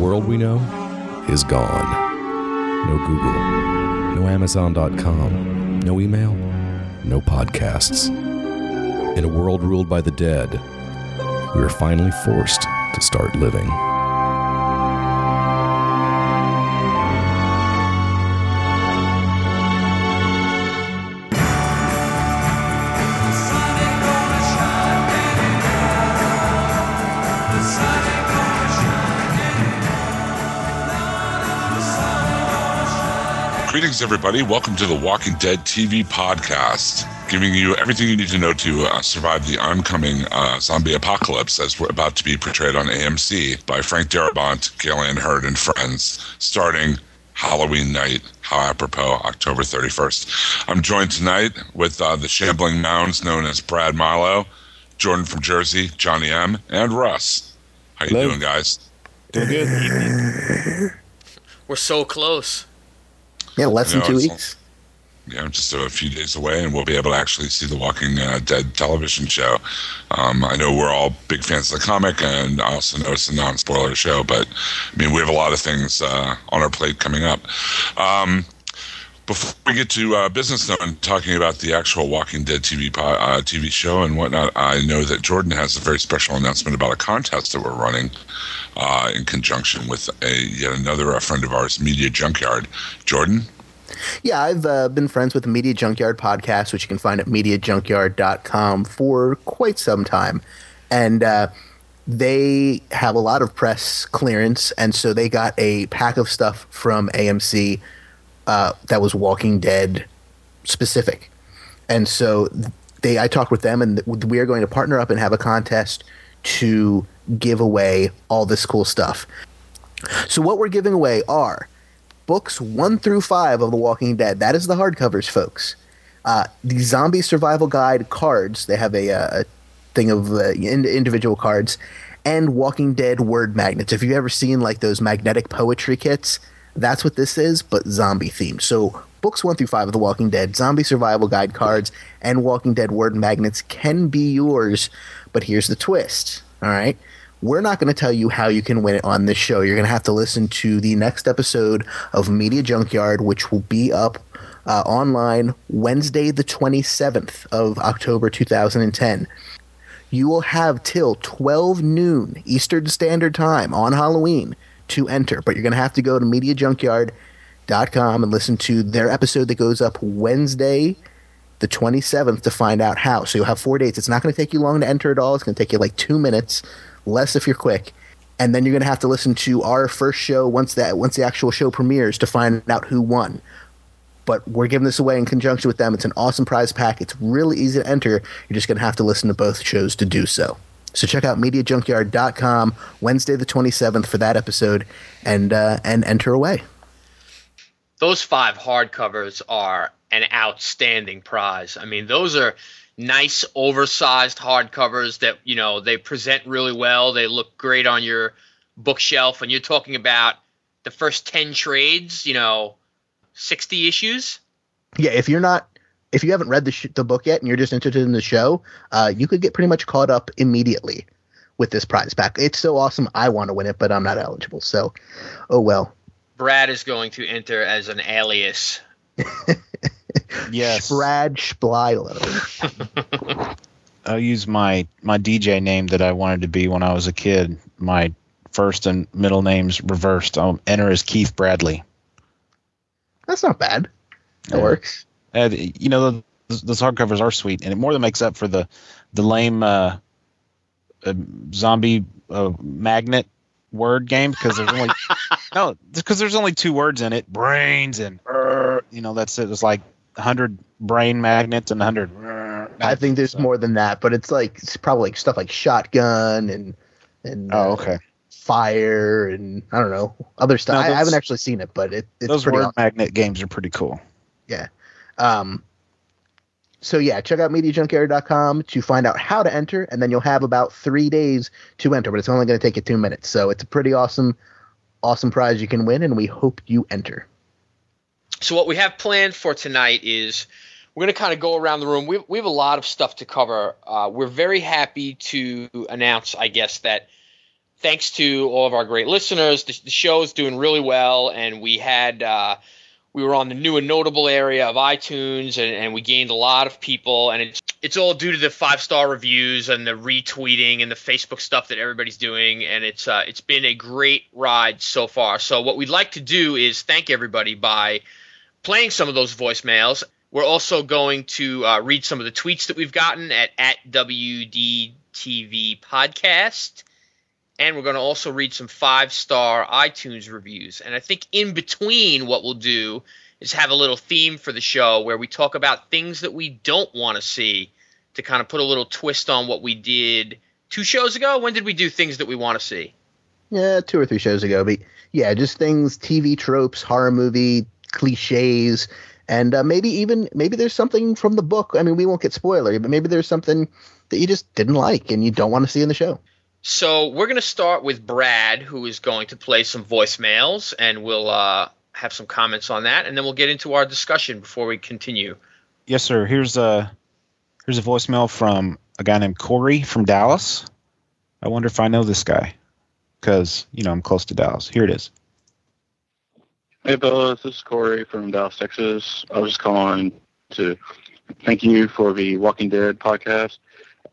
world we know is gone. No Google, no Amazon.com, no email, no podcasts. In a world ruled by the dead, we are finally forced to start living. Greetings, everybody. Welcome to the Walking Dead TV podcast, giving you everything you need to know to uh, survive the oncoming uh, zombie apocalypse as we're about to be portrayed on AMC by Frank Darabont, Gale Anne Hurd, and friends, starting Halloween night. How apropos, October 31st. I'm joined tonight with uh, the shambling mounds known as Brad Marlowe, Jordan from Jersey, Johnny M, and Russ. How you Hello. doing, guys? Doing good. We're so close. Yeah, less than No, two weeks. you know, just a few days away, and we'll be able to actually see the Walking uh, Dead television show. Um, I know we're all big fans of the comic, and I also know it's a non-spoiler show. But I mean, we have a lot of things uh, on our plate coming up. Um, before we get to uh, business though, and talking about the actual Walking Dead TV uh, TV show and whatnot, I know that Jordan has a very special announcement about a contest that we're running uh, in conjunction with a yet another uh, friend of ours, Media Junkyard. Jordan. Yeah, I've uh, been friends with the Media Junkyard podcast, which you can find at MediaJunkyard.com for quite some time. And uh, they have a lot of press clearance, and so they got a pack of stuff from AMC uh, that was Walking Dead specific. And so they, I talked with them, and we are going to partner up and have a contest to give away all this cool stuff. So what we're giving away are books one through five of The Walking Dead. That is the hardcovers, folks. Uh, the Zombie Survival Guide cards. They have a, uh, a thing of uh, in- individual cards, and Walking Dead word magnets. If you've ever seen like those magnetic poetry kits, that's what this is, but zombie themed. So books one through five of The Walking Dead, Zombie Survival Guide cards, and Walking Dead word magnets can be yours. But here's the twist. All right. We're not going to tell you how you can win it on this show. You're going to have to listen to the next episode of Media Junkyard, which will be up uh, online Wednesday, the 27th of October 2010. You will have till 12 noon Eastern Standard Time on Halloween to enter, but you're going to have to go to MediaJunkyard.com and listen to their episode that goes up Wednesday, the 27th, to find out how. So you'll have four dates. It's not going to take you long to enter at all. It's going to take you like two minutes, less if you're quick. And then you're going to have to listen to our first show once that once the actual show premieres to find out who won but we're giving this away in conjunction with them. It's an awesome prize pack. It's really easy to enter. You're just going to have to listen to both shows to do so. So check out MediaJunkyard.com Wednesday the 27th for that episode and uh, and enter away. Those five hardcovers are an outstanding prize. I mean, those are nice, oversized hardcovers that you know they present really well. They look great on your bookshelf, and you're talking about the first ten trades. You know, sixty issues. Yeah, if you're not if you haven't read the sh- the book yet and you're just interested in the show, uh, you could get pretty much caught up immediately with this prize pack. It's so awesome. I want to win it, but I'm not eligible. So, oh well. Brad is going to enter as an alias. Yes. Brad Splilo. I'll use my my DJ name that I wanted to be when I was a kid. My first and middle names reversed. I'll enter as Keith Bradley. That's not bad. That Yeah. works. And, you know, those, those hardcovers are sweet, and it more than makes up for the the lame uh, uh, zombie uh, magnet word game because there's only no because there's only two words in it: brains and you know that's it. It's like hundred brain magnets and hundred. I think there's more than that, but it's like it's probably like stuff like shotgun and and Oh, uh, okay. fire and I don't know other stuff. No, I, I haven't actually seen it, but it, it's Those pretty word awesome. magnet games are pretty cool. Um, so yeah, check out MediaJunkyard.com to find out how to enter, and then you'll have about three days to enter, but it's only going to take you two minutes. So it's a pretty awesome, awesome prize you can win, and we hope you enter. So what we have planned for tonight is we're going to kind of go around the room. We, we have a lot of stuff to cover. Uh, we're very happy to announce, I guess, that thanks to all of our great listeners. The, the show is doing really well, and we had uh, we were on the new and notable area of iTunes, and, and we gained a lot of people, and it's it's all due to the five star reviews and the retweeting and the Facebook stuff that everybody's doing, and it's uh, it's been a great ride so far. So what we'd like to do is thank everybody by playing some of those voicemails. We're also going to uh, read some of the tweets that we've gotten at at WDTV podcast and we're going to also read some five star iTunes reviews. And I think in between, what we'll do is have a little theme for the show where we talk about things that we don't want to see to kind of put a little twist on what we did two shows ago. When did we do things that we want to see? Yeah, two or three shows ago. But yeah, just things, TV tropes, horror movie cliches, and uh, maybe even maybe there's something from the book. I mean, we won't get spoilery, but maybe there's something that you just didn't like and you don't want to see in the show. So we're going to start with Brad, who is going to play some voicemails, and we'll uh, have some comments on that, and then we'll get into our discussion before we continue. Yes, sir. Here's a here's a voicemail from a guy named Corey from Dallas. I wonder if I know this guy because you know I'm close to Dallas. Here it is. Hey, Bella. This is Corey from Dallas, Texas. I was just calling to thank you for the Walking Dead podcast.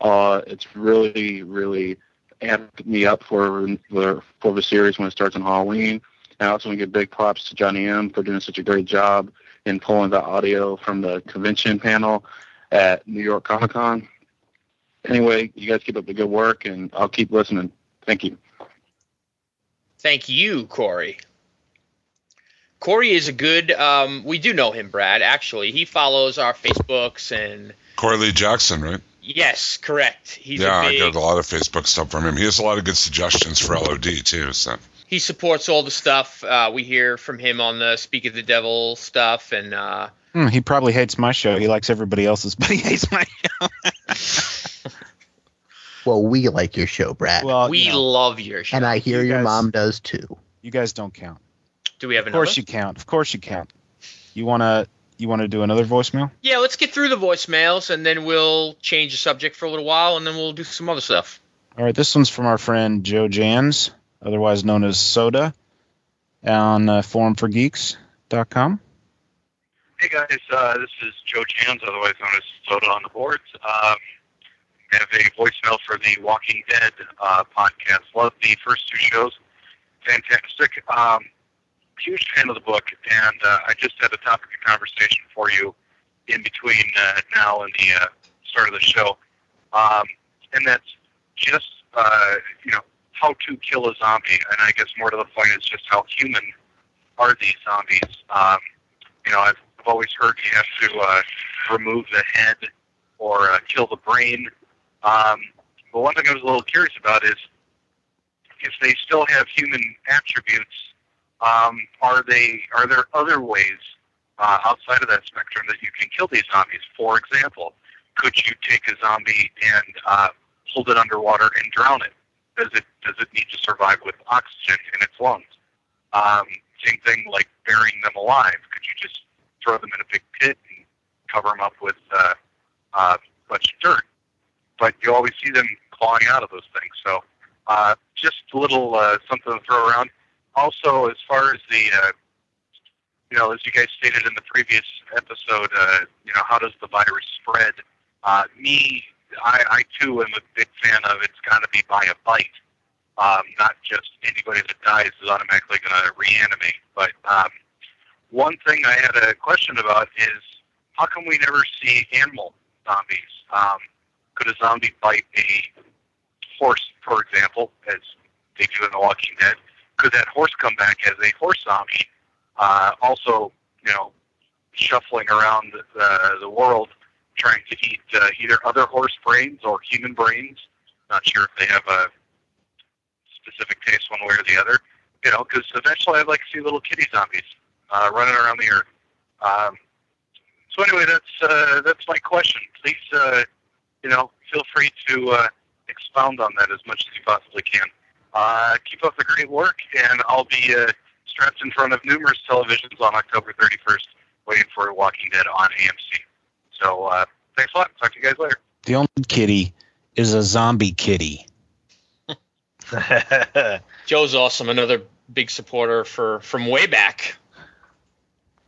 Uh, it's really, really amped me up for the for the series when it starts on Halloween. I also want to give big props to Johnny M for doing such a great job in pulling the audio from the convention panel at New York Comic Con. Anyway, you guys keep up the good work, and I'll keep listening. Thank you. Thank you, Corey. Corey is a good. Um, we do know him, Brad. Actually, he follows our Facebooks and. Corey Lee Jackson, right? Yes, correct. He's yeah, big, I got a lot of Facebook stuff from him. He has a lot of good suggestions for LOD too. So he supports all the stuff uh, we hear from him on the Speak of the Devil stuff, and uh, hmm, he probably hates my show. He likes everybody else's, but he hates my show. well, we like your show, Brad. Well, we you know, love your show, and I hear you your guys- mom does too. you guys don't count. do we have Of another? course you count. Of course you count. You wanna you wanna do another voicemail? Yeah, let's get through the voicemails, and then we'll change the subject for a little while, and then we'll do some other stuff. All right, this one's from our friend Joe Jans, otherwise known as Soda, on uh, forumforgeeks.com. Hey guys, uh, this is Joe Jans, otherwise known as Soda on the Boards. Um, I have a voicemail for the Walking Dead uh, podcast. Love the first two shows, fantastic. Um, huge fan of the book, and uh, I just had a topic of conversation for you in between uh, now and the uh, start of the show, um, and that's just uh, you know how to kill a zombie, and I guess more to the point is just how human are these zombies. Um, you know, I've, always heard you have to uh, remove the head or uh, kill the brain. Um, but one thing I was a little curious about is if they still have human attributes, um, are they are there other ways uh, outside of that spectrum that you can kill these zombies? For example, could you take a zombie and uh, hold it underwater and drown it? Does it does it need to survive with oxygen in its lungs? Um, same thing like burying them alive. Could you just throw them in a big pit and cover them up with uh, uh, of dirt? But you always see them clawing out of those things. So uh, just a little uh, something to throw around. Also, as far as the, uh, you know, as you guys stated in the previous episode, uh, you know, how does the virus spread? Uh, me, I, I too am a big fan of it's got to be by a bite, um, not just anybody that dies is automatically going to reanimate. But um, one thing I had a question about is how come we never see animal zombies? Um, could a zombie bite a horse, for example, as they do in The Walking Dead? Could that horse come back as a horse zombie? Uh, also, you know, shuffling around the, the world trying to eat uh, either other horse brains or human brains. Not sure if they have a specific taste one way or the other. You know, because eventually I'd like to see little kitty zombies uh, running around the earth. Um, so anyway, that's uh, that's my question. Please, uh, you know, feel free to uh, expound on that as much as you possibly can. Uh, keep up the great work, and I'll be uh, strapped in front of numerous televisions on October 31st, waiting for Walking Dead on AMC. So uh, thanks a lot. Talk to you guys later. The only kitty is a zombie kitty. Joe's awesome. Another big supporter for from way back.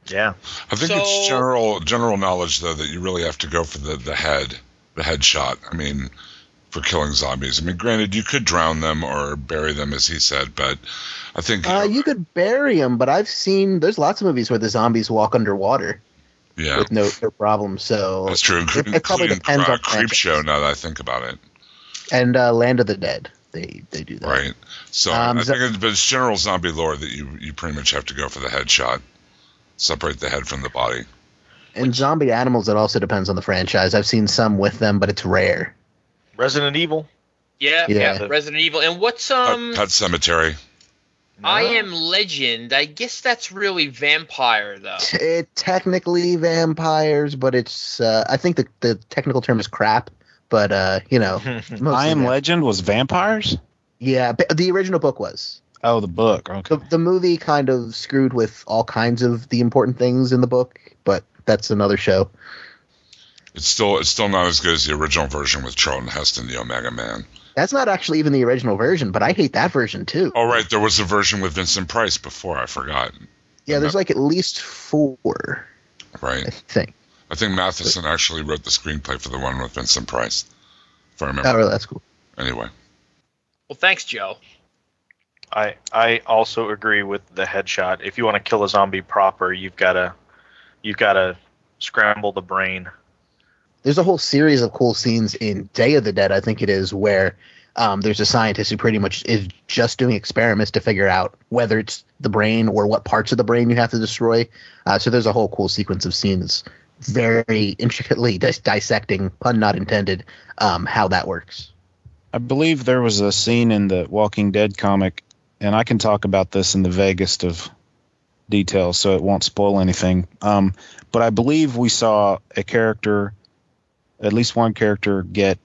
yeah. I think So- it's general general knowledge though that you really have to go for the the head, the head shot. I mean, for killing zombies. I mean, granted, you could drown them or bury them, as he said, but I think Uh, you could bury them, but I've seen there's lots of movies where the zombies walk underwater yeah, with no, no problem. So that's true. it, it probably depends uh, on Creep. Show. Now that I think about it, and uh, Land of the Dead. They they do that. right? So Um, I think, it's, but it's general zombie lore that you you pretty much have to go for the headshot, separate the head from the body. And zombie animals, it also depends on the franchise. I've seen some with them, but it's rare. Resident Evil. Yeah, Yeah. yeah. Resident Evil. And what's um Pet Sematary. I am Legend. I guess that's really vampire though. It technically vampires, but it's uh, I think the the technical term is crap. But uh, you know, I Am vamp- Legend was vampires. Yeah, but the original book was. Oh, the book. Okay. The, the movie kind of screwed with all kinds of the important things in the book, but that's another show. It's still it's still not as good as the original version with Charlton Heston, the Omega Man. That's not actually even the original version, but I hate that version too. Oh right, there was a version with Vincent Price before. I forgot. yeah, there's like at least four, Right. I think. I think Matheson actually wrote the screenplay for the one with Vincent Price. If I remember. Oh, really? That's cool. Anyway, Well, thanks, Joe. I I also agree with the headshot. If you want to kill a zombie proper, you've got to you've got to scramble the brain. There's a whole series of cool scenes in Day of the Dead, I think it is, where um, there's a scientist who pretty much is just doing experiments to figure out whether it's the brain or what parts of the brain you have to destroy. Uh, so there's a whole cool sequence of scenes, very intricately dis- dissecting, pun not intended, um, how that works. I believe there was a scene in the Walking Dead comic, and I can talk about this in the vaguest of details, so it won't spoil anything. Um, but I believe we saw a character, at least one character, get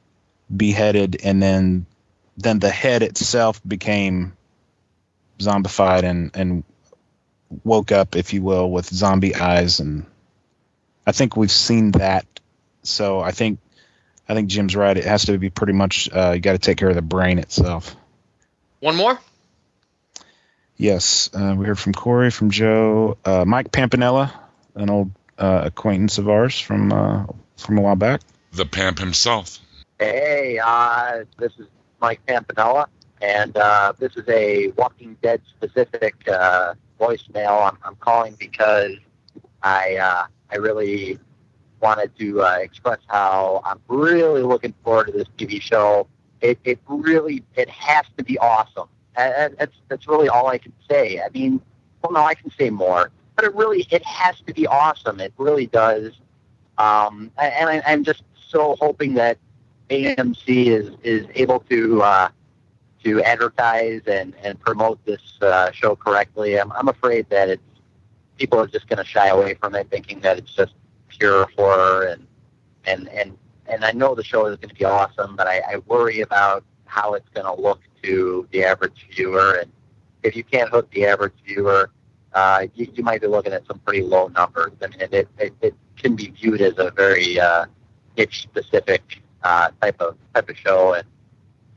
beheaded, and then then the head itself became zombified and and woke up, if you will, with zombie eyes, and I think we've seen that. So I think I think Jim's right. It has to be pretty much uh, you got to take care of the brain itself. One more. Yes, uh, we heard from Corey, from Joe, uh, Mike Pampanella, an old uh, acquaintance of ours from uh, from a while back. The Pamp himself. Hey, uh, this is Mike Pampanella, and uh, this is a Walking Dead specific uh, voicemail. I'm, I'm calling because I uh, I really wanted to uh, express how I'm really looking forward to this TV show. It, it really it has to be awesome. That's that's really all I can say. I mean, well, no, I can say more, but it really it has to be awesome. It really does. Um, and I, I'm just so hoping that AMC is is able to uh, to advertise and, and promote this uh, show correctly. I'm, I'm afraid that it's people are just going to shy away from it, thinking that it's just pure horror and and and and I know the show is going to be awesome, but I, I worry about how it's going to look to the average viewer. And if you can't hook the average viewer, uh, you, you might be looking at some pretty low numbers. I mean, it, it, it can be viewed as a very uh, niche specific uh, type of type of show, and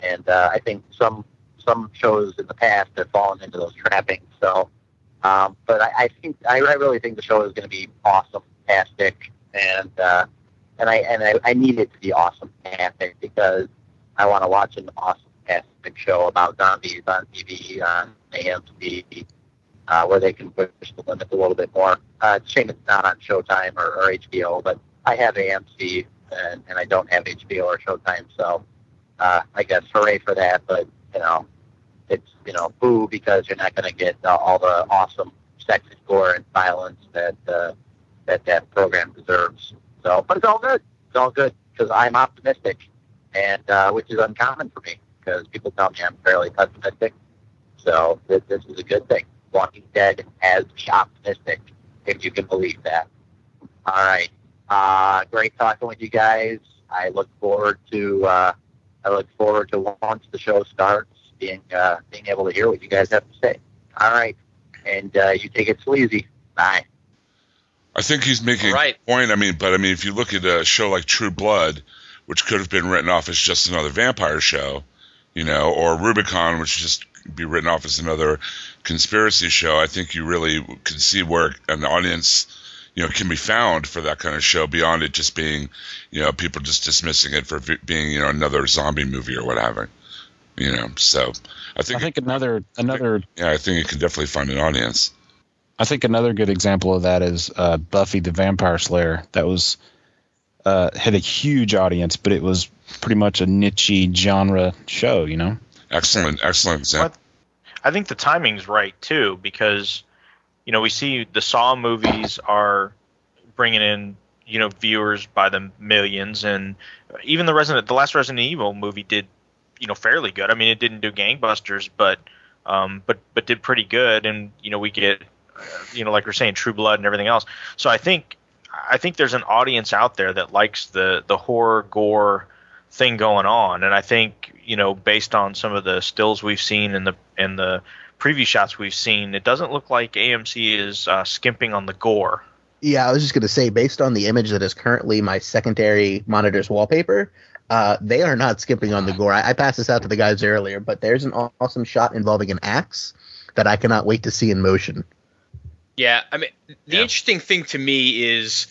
and uh, I think some some shows in the past have fallen into those trappings. So, um, but I, I think I, I really think the show is going to be awesome, fantastic, and uh, and I and I, I need it to be awesome, fantastic because I want to watch an awesome, fantastic show about zombies on TV on AMC. Uh, where they can push the limits a little bit more. Uh, it's shame it's not on Showtime or, or HBO, but I have AMC and, and I don't have HBO or Showtime, so uh, I guess hooray for that. But you know, it's you know boo because you're not going to get uh, all the awesome sex and gore and violence that uh, that that program deserves. So, but it's all good. It's all good because I'm optimistic, and uh, which is uncommon for me because people tell me I'm fairly pessimistic. So this, this is a good thing. Walking Dead has me optimistic, if you can believe that. All right. Uh, great talking with you guys. I look forward to uh, I look forward to once the show starts, being uh, being able to hear what you guys have to say. All right, and uh, you take it sleazy. Bye. I think he's making Right. a point. I mean, but I mean, if you look at a show like True Blood, which could have been written off as just another vampire show, you know, or Rubicon, which just be written off as another conspiracy show. I think you really can see where an audience, you know, can be found for that kind of show beyond it just being, you know, people just dismissing it for being, you know, another zombie movie or whatever. You know, so I think I think another another yeah, I think it can definitely find an audience. I think another good example of that is uh, Buffy the Vampire Slayer. That was uh, had a huge audience, but it was pretty much a niche genre show. You know. Excellent, excellent example. I think the timing's right too because you know we see the Saw movies are bringing in you know viewers by the millions, and even the Resident the last Resident Evil movie did you know fairly good. I mean, it didn't do gangbusters, but um, but but did pretty good, and you know we get you know like we're saying True Blood and everything else. So I think I think there's an audience out there that likes the the horror gore thing going on, and I think you know based on some of the stills we've seen and the and the preview shots we've seen, it doesn't look like AMC is uh, skimping on the gore. Yeah, I was just going to say, based on the image that is currently my secondary monitor's wallpaper, uh, they are not skipping on the gore. I, I, passed this out to the guys earlier, but there's an awesome shot involving an axe that I cannot wait to see in motion. Yeah, I mean, the yeah. interesting thing to me is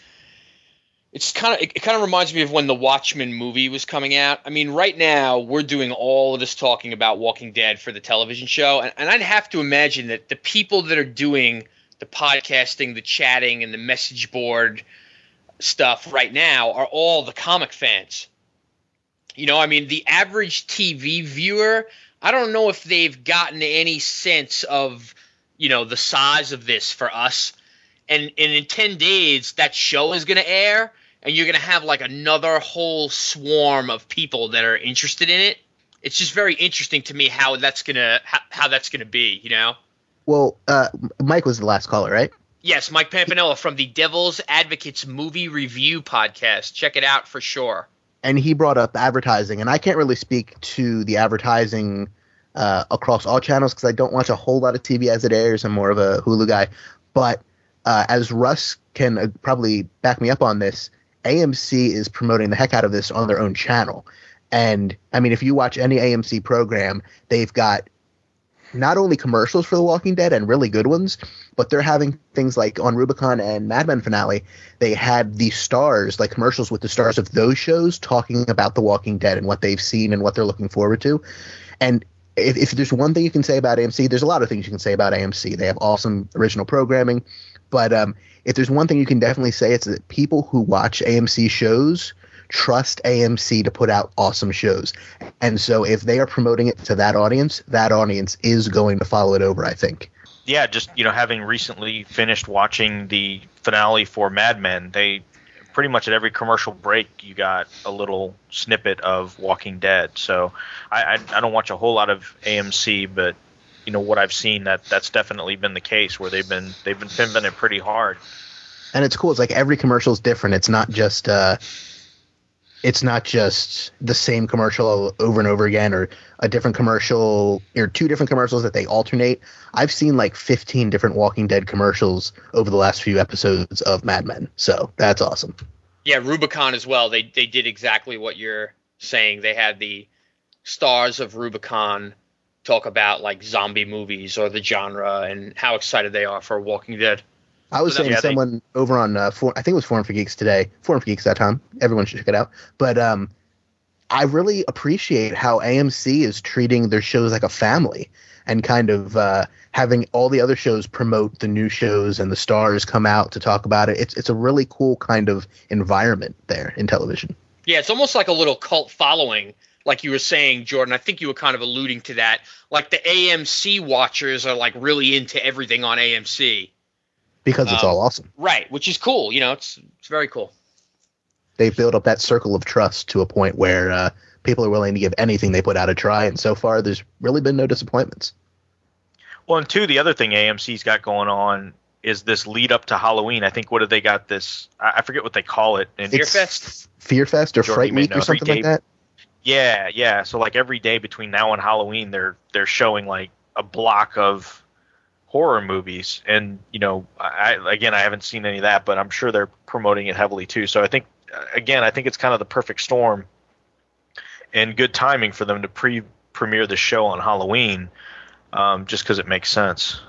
it's kind of it, it kind of reminds me of when the Watchmen movie was coming out. I mean, right now we're doing all of this talking about Walking Dead for the television show, and, and I'd have to imagine that the people that are doing the podcasting, the chatting, and the message board stuff right now are all the comic fans. You know, I mean, the average TV viewer, I don't know if they've gotten any sense of, you know, the size of this for us. And, and in 10 days, that show is going to air, and you're going to have like another whole swarm of people that are interested in it. It's just very interesting to me how that's going to how, how that's going to be, you know. Well, uh, Mike was the last caller, right? Yes, Mike Pampanella from the Devil's Advocates Movie Review Podcast. Check it out for sure and he brought up advertising, and I can't really speak to the advertising uh, across all channels because I don't watch a whole lot of TV as it airs. I'm more of a Hulu guy, but uh, as Russ can uh, probably back me up on this, AMC is promoting the heck out of this on their own channel. And I mean, if you watch any AMC program, they've got not only commercials for The Walking Dead and really good ones, but they're having things like on Rubicon and Mad Men finale, they had the stars, like commercials with the stars of those shows talking about The Walking Dead and what they've seen and what they're looking forward to. And if, if there's one thing you can say about AMC, there's a lot of things you can say about AMC. They have awesome original programming, but um, if there's one thing you can definitely say, it's that people who watch AMC shows – trust AMC to put out awesome shows. And so if they are promoting it to that audience, that audience is going to follow it over, I think. Yeah, just you know, having recently finished watching the finale for Mad Men, they pretty much at every commercial break you got a little snippet of Walking Dead. So I, I, I don't watch a whole lot of AMC, but you know what I've seen that that's definitely been the case where they've been they've been pimping it pretty hard. And it's cool. It's like every commercial is different. It's not just uh, it's not just the same commercial over and over again or a different commercial or two different commercials that they alternate. I've seen like 15 different Walking Dead commercials over the last few episodes of Mad Men. So that's awesome. Yeah, Rubicon as well. They they did exactly what you're saying. They had the stars of Rubicon talk about like zombie movies or the genre and how excited they are for Walking Dead. I was saying yeah, someone they, over on uh, for, I think it was Forum for Geeks today, Forum for Geeks that time. Everyone should check it out. But um, I really appreciate how AMC is treating their shows like a family and kind of uh, having all the other shows promote the new shows and the stars come out to talk about it. It's it's a really cool kind of environment there in television. Yeah, it's almost like a little cult following, like you were saying, Jordan. I think you were kind of alluding to that. Like the AMC watchers are like really into everything on AMC because it's um, all awesome. Right, which is cool. You know, it's it's very cool. They build up that circle of trust to a point where uh, people are willing to give anything they put out a try, and so far, there's really been no disappointments. Well, and two, the other thing AMC's got going on is this lead up to Halloween. I think what have they got this? I forget what they call it. Fear Fest. Fear Fest or Jordan Fright Week or something like that. Yeah, yeah. So like every day between now and Halloween, they're they're showing like a block of horror movies. And you know, I, again, I haven't seen any of that, but I'm sure they're promoting it heavily too. So I think, again, I think it's kind of the perfect storm and good timing for them to pre premiere the show on Halloween, um, just because it makes sense.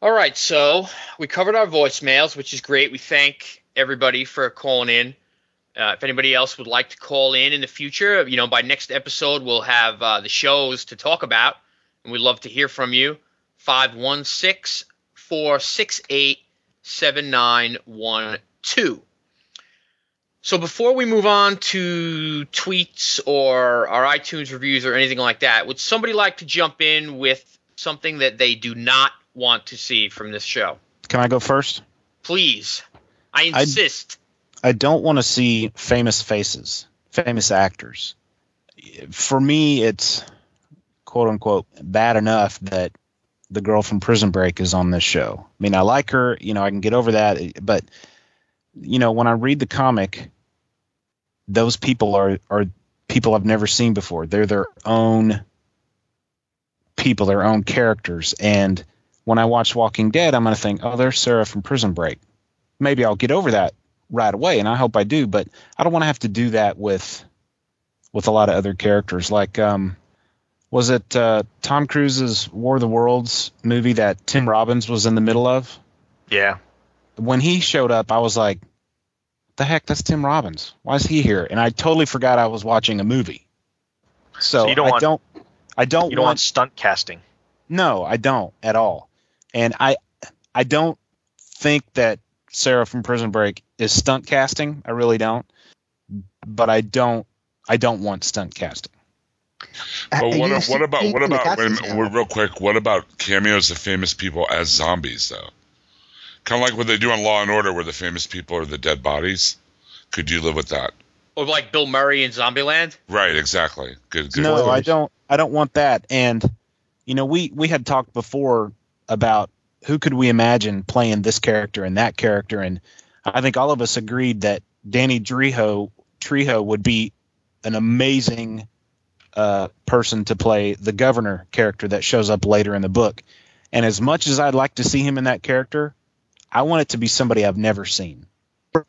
All right, so we covered our voicemails, which is great. We thank everybody for calling in. Uh, if anybody else would like to call in in the future, you know, by next episode we'll have uh, the shows to talk about, and we'd love to hear from you. 516 468 7912. So before we move on to tweets or our iTunes reviews or anything like that, would somebody like to jump in with something that they do not want to see from this show? Can I go first? Please. I insist. I don't want to see famous faces, famous actors. For me, it's quote unquote bad enough that the girl from Prison Break is on this show. I mean, I like her, you know, I can get over that, but you know, when I read the comic, those people are are people I've never seen before. They're their own people, their own characters, and when I watch Walking Dead, I'm going to think, oh, there's Sarah from Prison Break. Maybe I'll get over that right away, and I hope I do. But I don't want to have to do that with with a lot of other characters. Like, um, was it uh, Tom Cruise's War of the Worlds movie that Tim Robbins was in the middle of? Yeah. When he showed up, I was like, "The heck, that's Tim Robbins. Why is he here?" And I totally forgot I was watching a movie. So, So you don't I want- don't. I don't You don't want want stunt casting. no, I don't at all. And I I don't think that Sarah from Prison Break is stunt casting. I really don't. But I don't I don't want stunt casting. But Uh, what, you what about what about wait a minute, real quick? What about cameos of famous people as zombies though? Kind of like what they do on Law and Order, where the famous people are the dead bodies. Could you live with that? Or like Bill Murray in Zombieland? Right, exactly. Good, good. No, I don't I don't want that. And you know, we we had talked before about who could we imagine playing this character and that character and I think all of us agreed that Danny Trejo Trejo would be an amazing uh, person to play the governor character that shows up later in the book. And as much as I'd like to see him in that character, I want it to be somebody I've never seen.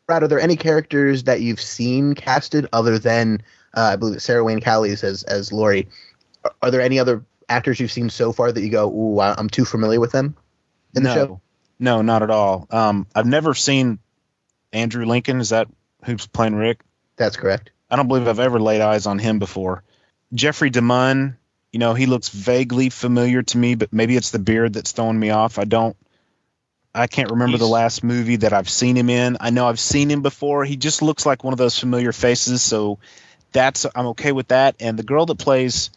Brad, are there any characters that you've seen casted other than uh, I believe Sarah Wayne Callies as as Lori? Are, are there any other actors you've seen so far that you go, "Ooh, I'm too familiar with them"? In the no, show? no, not at all. Um, I've never seen Andrew Lincoln. Is that who's playing Rick? That's correct. I don't believe I've ever laid eyes on him before. Jeffrey DeMunn, you know, he looks vaguely familiar to me, but maybe it's the beard that's throwing me off. I don't. I can't remember the last movie that I've seen him in. I know I've seen him before. He just looks like one of those familiar faces, so that's I'm okay with that. And the girl that plays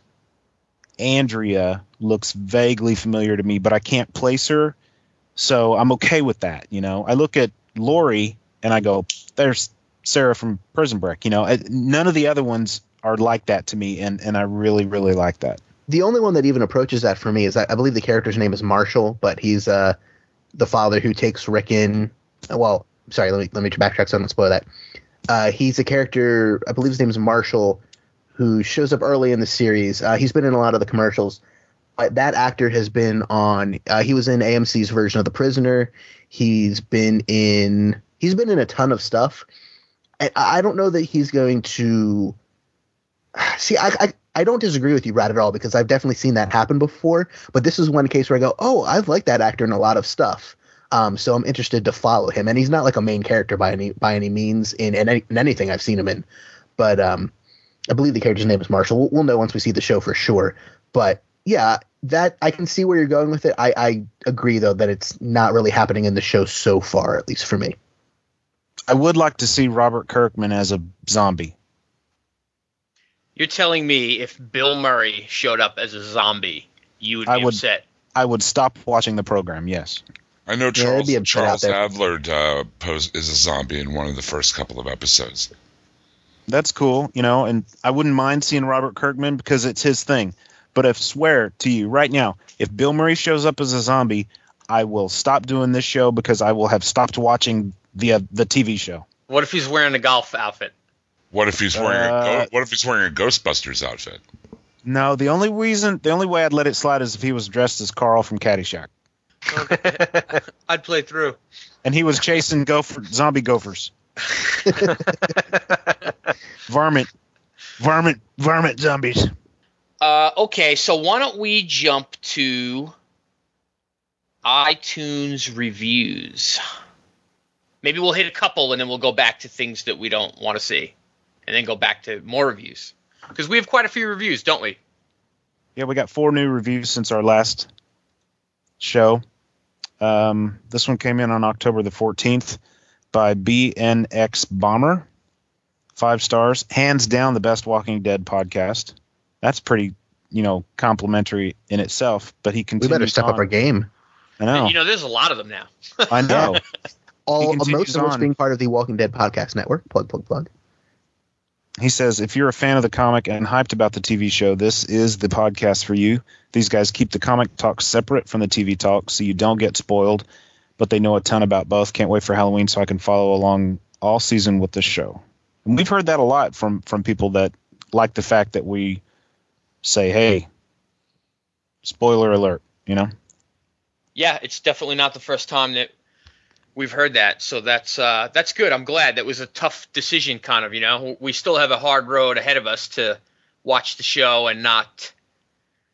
Andrea looks vaguely familiar to me, but I can't place her, so I'm okay with that. You know, I look at Lori and I go, "There's Sarah from Prison Break." You know, none of the other ones are like that to me, and and I really really like that. The only one that even approaches that for me is I, I believe the character's name is Marshall, but he's uh the father who takes Rick in. Well, sorry, let me let me backtrack so I don't spoil that. Uh, he's a character, I believe his name is Marshall, who shows up early in the series. Uh, he's been in a lot of the commercials. That actor has been on. Uh, he was in AMC's version of The Prisoner. He's been in. He's been in a ton of stuff. I I don't know that he's going to. See, I, I I don't disagree with you, Brad, at all because I've definitely seen that happen before. But this is one case where I go, oh, I've liked that actor in a lot of stuff. Um, so I'm interested to follow him, and he's not like a main character by any by any means in, in, any, in anything I've seen him in. But um, I believe the character's name is Marshall. We'll, we'll know once we see the show for sure. But yeah, that I can see where you're going with it. I, I agree though that it's not really happening in the show so far, at least for me. I would like to see Robert Kirkman as a zombie. You're telling me if Bill Murray showed up as a zombie, you would be I would- upset. I would stop watching the program. Yes. I know Charles, it'd be a bit Charles. Adlard uh, pose, is a zombie in one of the first couple of episodes. that's cool, you know, and I wouldn't mind seeing Robert Kirkman because it's his thing. But I swear to you right now, if Bill Murray shows up as a zombie, I will stop doing this show because I will have stopped watching the uh, the TV show. What if he's wearing a golf outfit? What if he's wearing a Uh, go- What if he's wearing a Ghostbusters outfit? No, the only reason, the only way I'd let it slide is if he was dressed as Carl from Caddyshack I'd play through. and he was chasing gopher zombie gophers. varmint, varmint, varmint zombies. Uh, okay, so why don't we jump to iTunes reviews? Maybe we'll hit a couple and then we'll go back to things that we don't want to see, and then go back to more reviews because we have quite a few reviews, don't we? Yeah, we got four new reviews since our last show. Um, this one came in on October the 14th by BNX Bomber. Five stars. Hands down the best Walking Dead podcast. That's pretty, you know, complimentary in itself. But he continues We better step on. up our game. I know. You know, there's a lot of them now. I know. All continues most of us on. being part of the Walking Dead podcast network. Plug, plug, plug. He says, if you're a fan of the comic and hyped about the TV show, this is the podcast for you. These guys keep the comic talk separate from the TV talk so you don't get spoiled, but they know a ton about both. Can't wait for Halloween so I can follow along all season with this show. And we've heard that a lot from from people that like the fact that we say, hey, spoiler alert, you know? yeah, it's definitely not the first time that we've heard that. So that's uh, that's good. I'm glad. That was a tough decision, kind of. You know, we still have a hard road ahead of us to watch the show and not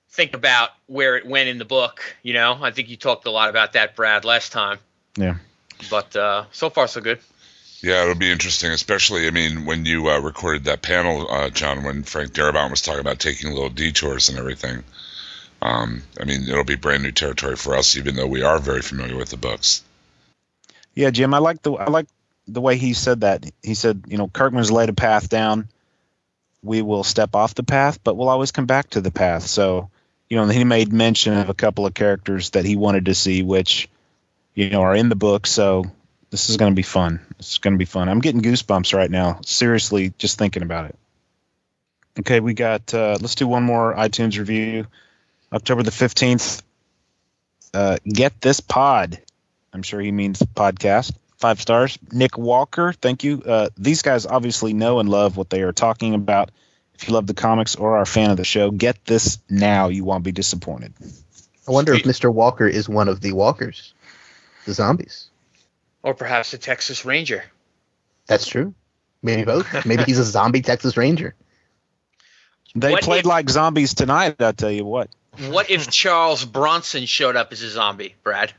think about where it went in the book. You know, I think you talked a lot about that, Brad, last time. Yeah. But uh, so far, so good. Yeah, it'll be interesting, especially, I mean, when you uh, recorded that panel, uh, John, when Frank Darabont was talking about taking little detours and everything. Um, I mean, it'll be brand new territory for us, even though we are very familiar with the books. Yeah, Jim, I like the I like the way he said that. He said, you know, Kirkman's laid a path down. We will step off the path, but we'll always come back to the path. So, you know, he made mention of a couple of characters that he wanted to see, which, you know, are in the book. So this is going to be fun. It's going to be fun. I'm getting goosebumps right now. Seriously, just thinking about it. Okay, we got. Uh, let's do one more iTunes review. October the fifteenth. Uh, Get this pod. I'm sure he means podcast. Five stars. Nick Walker, thank you. Uh, these guys obviously know and love what they are talking about. If you love the comics or are a fan of the show, get this now. You won't be disappointed. I wonder if Mr. Walker is one of the walkers, the zombies. Or perhaps a Texas Ranger. That's true. Maybe both. Maybe he's a zombie Texas Ranger. They What played if- like zombies tonight. I'll tell you what, What if Charles Bronson showed up as a zombie, Brad?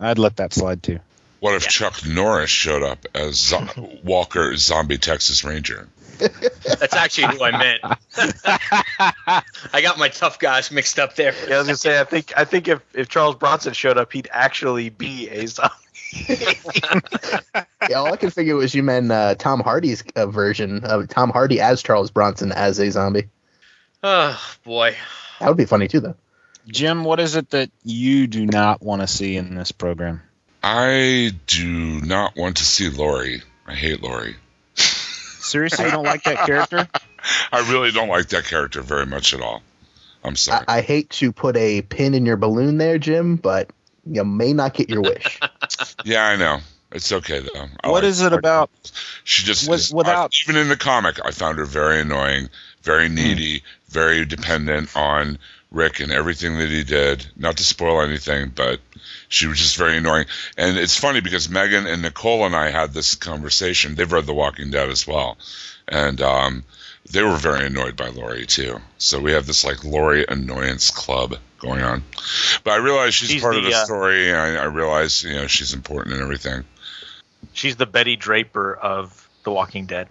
I'd let that slide too. What if Chuck Norris showed up as Zo- Walker Zombie Texas Ranger? That's actually who I meant. I got my tough guys mixed up there. Yeah, I was gonna say I think I think if, if Charles Bronson showed up, he'd actually be a zombie. Yeah, all I could figure was you meant uh, Tom Hardy's uh, version of Tom Hardy as Charles Bronson as a zombie. Oh boy. That would be funny too, though. Jim, what is it that you do not want to see in this program? I do not want to see Lori. I hate Lori. Seriously, you don't like that character? I really don't like that character very much at all. I'm sorry. I, I hate to put a pin in your balloon there, Jim, but you may not get your wish. yeah, I know. It's okay though. I What like is it her. about? She just with- is, without- I- even in the comic, I found her very annoying, very hmm. needy, very dependent on Rick and everything that he did. Not to spoil anything, but she was just very annoying. And it's funny because Megan and Nicole and I had this conversation. They've read The Walking Dead as well, and um, they were very annoyed by Lori too. So we have this like Lori annoyance club going on. But I realize she's, She's part of the, the uh, story, and I, I realize you know she's important and everything. She's the Betty Draper of The Walking Dead.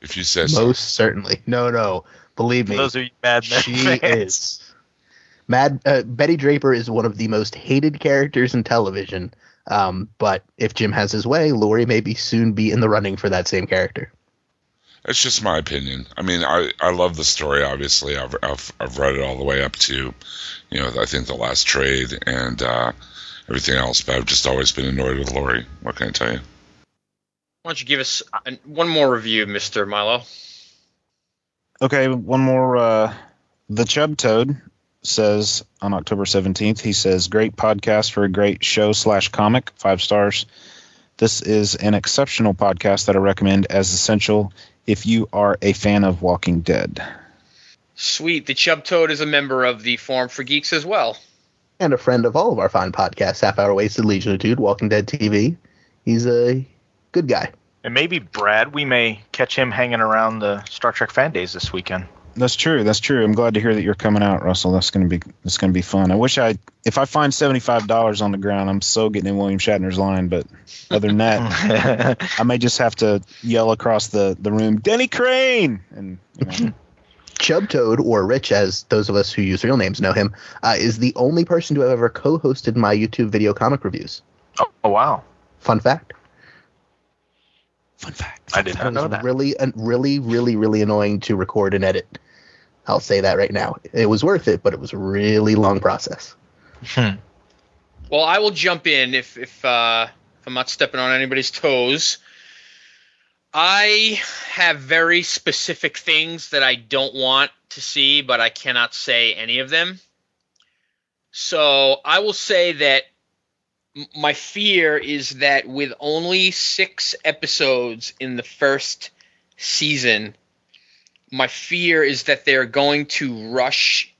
If you say so. Most certainly. No, no. Believe me. those of you Mad Men she fans. is. Mad uh, Betty Draper is one of the most hated characters in television. Um, but if Jim has his way, Lori may be soon be in the running for that same character. It's just my opinion. I mean, I, I love the story. Obviously, I've, I've I've read it all the way up to, you know, I think the last trade and uh, everything else. But I've just always been annoyed with Lori. What can I tell you? Why don't you give us one more review, Mister Milo? Okay, one more. Uh, the Chub Toad says on October 17th, he says, Great podcast for a great show slash comic, five stars. This is an exceptional podcast that I recommend as essential if you are a fan of Walking Dead. Sweet. The Chub Toad is a member of the Forum for Geeks as well. And a friend of all of our fine podcasts, Half Hour Wasted, Legion of Dude, Walking Dead TV. He's a good guy. And maybe Brad, we may catch him hanging around the Star Trek fan days this weekend. That's true. That's true. I'm glad to hear that you're coming out, Russell. That's gonna be that's gonna be fun. I wish I if I find seventy five dollars on the ground, I'm so getting in William Shatner's line. But other than that, I may just have to yell across the the room, Denny Crane, and you know, Chub Toad, or Rich, as those of us who use real names know him, uh, is the only person to have ever co-hosted my YouTube video comic reviews. Oh wow, Fun fact. Fun fact. I did not know was that. really, really, really, really annoying to record and edit. I'll say that right now. It was worth it, but it was a really long process. Well, I will jump in if if uh, if I'm not stepping on anybody's toes. I have very specific things that I don't want to see, but I cannot say any of them. So I will say that m- my fear is that with only six episodes in the first season, my fear is that they're going to rush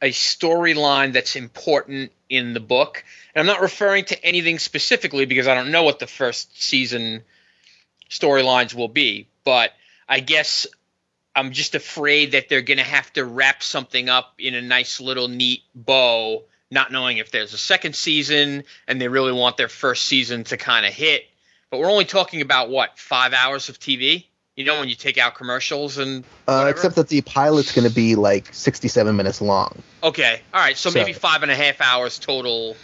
a storyline that's important in the book. And I'm not referring to anything specifically because I don't know what the first season storylines will be, but I guess I'm just afraid that they're going to have to wrap something up in a nice little neat bow, not knowing if there's a second season and they really want their first season to kind of hit. But we're only talking about what, five hours of TV? You know, when you take out commercials and Uh, except that the pilot's going to be like 67 minutes long. Okay. All right. So, So- maybe five and a half hours total,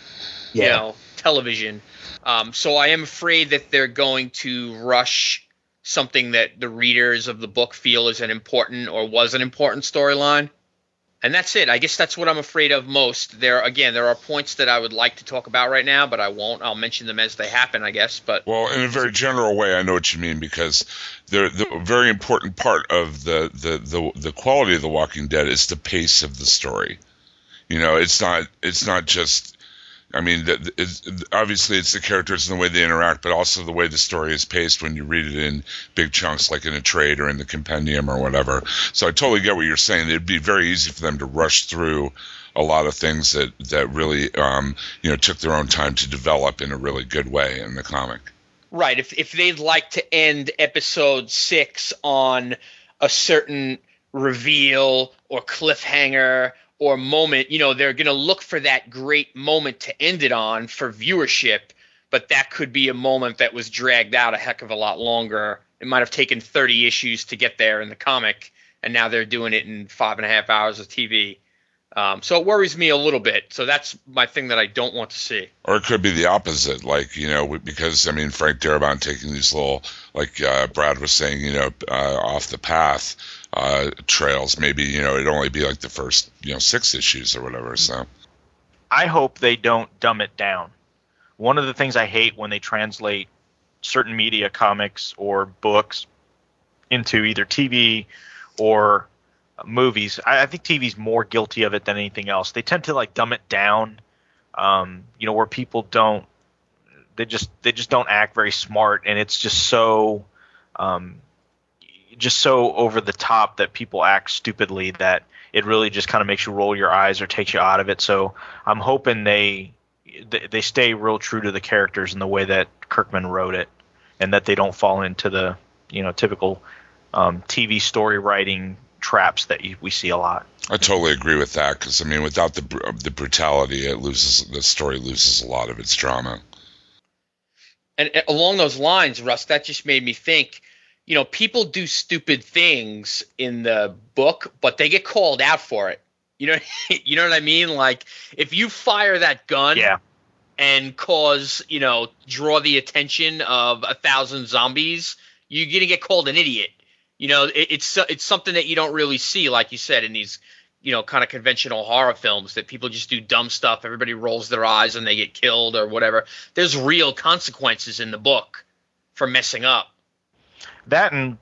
you know, television. Um, so I am afraid that they're going to rush something that the readers of the book feel is an important or was an important storyline. And that's it. I guess that's what I'm afraid of most. There again, there are points that I would like to talk about right now, but I won't. I'll mention them as they happen, I guess. But Well, in a very general way, I know what you mean because the the very important part of the, the the the quality of The Walking Dead is the pace of the story. You know, it's not it's not just. I mean, it's, obviously it's the characters and the way they interact, but also the way the story is paced when you read it in big chunks, like in a trade or in the compendium or whatever. So I totally get what you're saying. It'd be very easy for them to rush through a lot of things that that really, um, you know, took their own time to develop in a really good way in the comic. Right. If if they'd like to end episode six on a certain reveal or cliffhanger or moment, you know, they're going to look for that great moment to end it on for viewership. But that could be a moment that was dragged out a heck of a lot longer. It might have taken 30 issues to get there in the comic, and now they're doing it in five and a half hours of TV. Um, so it worries me a little bit. So that's my thing that I don't want to see. Or it could be the opposite, like you know, because I mean Frank Darabont taking these little, like uh, Brad was saying, you know, uh, off the path uh, trails. Maybe you know it'd only be like the first you know six issues or whatever. So I hope they don't dumb it down. One of the things I hate when they translate certain media, comics or books, into either TV or movies. I, I think TV's more guilty of it than anything else. They tend to like dumb it down, um, you know, where people don't. They just they just don't act very smart, and it's just so, um, just so over the top that people act stupidly that it really just kind of makes you roll your eyes or takes you out of it. So I'm hoping they they stay real true to the characters in the way that Kirkman wrote it, and that they don't fall into the you know typical um, TV story writing traps that you, we see a lot. I totally agree with that because I mean, without the the brutality, it loses the story loses a lot of its drama. and along those lines, Russ, that just made me think. You know, people do stupid things in the book, but they get called out for it. You know, you know what I mean? Like if you fire that gun Yeah, and cause, you know, draw the attention of a thousand zombies, you're gonna get called an idiot. You know, it, it's it's something that you don't really see, like you said, in these you know kind of conventional horror films that people just do dumb stuff. Everybody rolls their eyes and they get killed or whatever. There's real consequences in the book for messing up. that and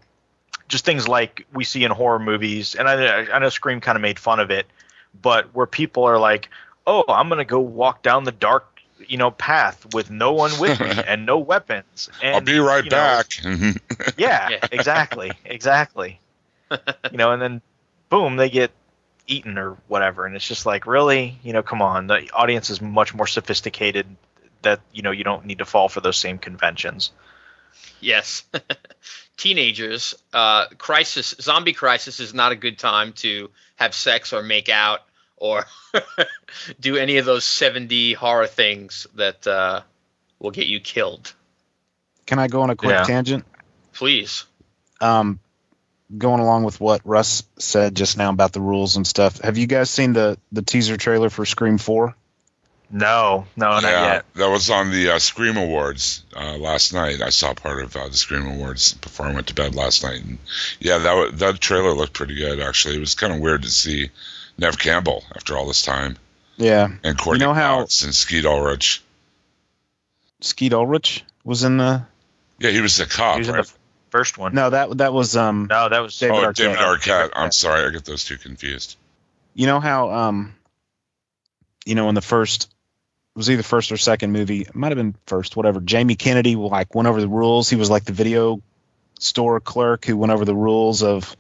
just things like we see in horror movies, and I, I know Scream kind of made fun of it, but where people are like, "Oh, I'm gonna go walk down the dark." You know, path with no one with me and no weapons. And, I'll be right you know, back. Yeah, Yeah. exactly, exactly. you know, and then boom, they get eaten or whatever, and it's just like, really, you know, come on. The audience is much more sophisticated. That you know, you don't need to fall for those same conventions. Yes. Teenagers, uh, crisis, zombie crisis is not a good time to have sex or make out or do any of those 7D horror things that uh, will get you killed. Can I go on a quick Yeah. tangent? Please. Um, going along with what Russ said just now about the rules and stuff. Have you guys seen the the teaser trailer for Scream Four? No, no, not yet. that was on the uh, Scream Awards uh, last night. I saw part of uh, the Scream Awards before I went to bed last night, and yeah, that wa- that trailer looked pretty good. Actually, it was kind of weird to see Nev Campbell after all this time, Yeah, and Courteney you know how- Cox and Skeet Ulrich. Skeet Ulrich was in the. Yeah, he was the cop, He was in right? the first one. No, that that was um. No, that was David oh, Arquette. David Arquette. I'm sorry, I get those two confused. You know how um. You know, in the first it was either first or second movie, it might have been first, whatever. Jamie Kennedy like went over the rules. He was like the video store clerk who went over the rules of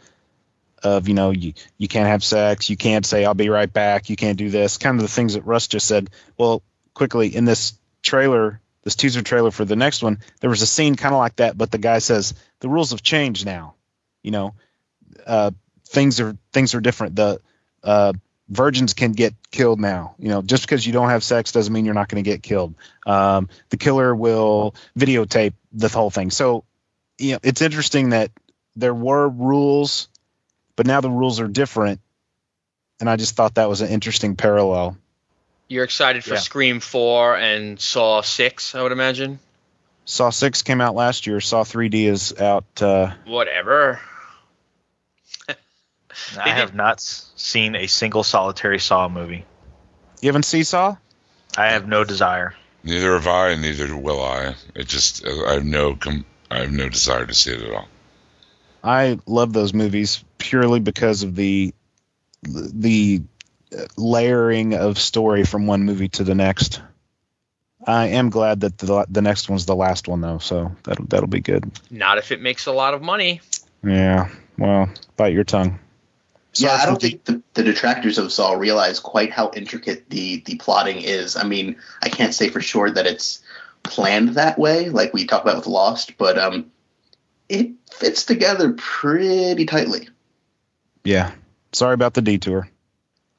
of you know you you can't have sex, you can't say I'll be right back, you can't do this, kind of the things that Russ just said. Well, quickly in this trailer, this teaser trailer for the next one, there was a scene kind of like that, but the guy says the rules have changed now. You know, uh, things are things are different. The uh, virgins can get killed now. You know, just because you don't have sex doesn't mean you're not going to get killed. Um, the killer will videotape the whole thing. So, you know, it's interesting that there were rules, but now the rules are different. And I just thought that was an interesting parallel. You're excited for Yeah. Scream 4 and Saw 6, I would imagine. Saw Six came out last year. Saw 3D is out. Uh, Whatever. I have not seen a single solitary Saw movie. you haven't seen Saw? I have no desire. Neither have I, and neither will I. It just I have no com- I have no desire to see it at all. I love those movies purely because of the the layering of story from one movie to the next. I am glad that the the next one's the last one though, so that'll that'll be good. Not if it makes a lot of money. Yeah. Well, bite your tongue. yeah, I don't think the, the detractors of Saw realize quite how intricate the the plotting is. I mean, I can't say for sure that it's planned that way, like we talked about with Lost, but um, it fits together pretty tightly. Yeah. Sorry about the detour.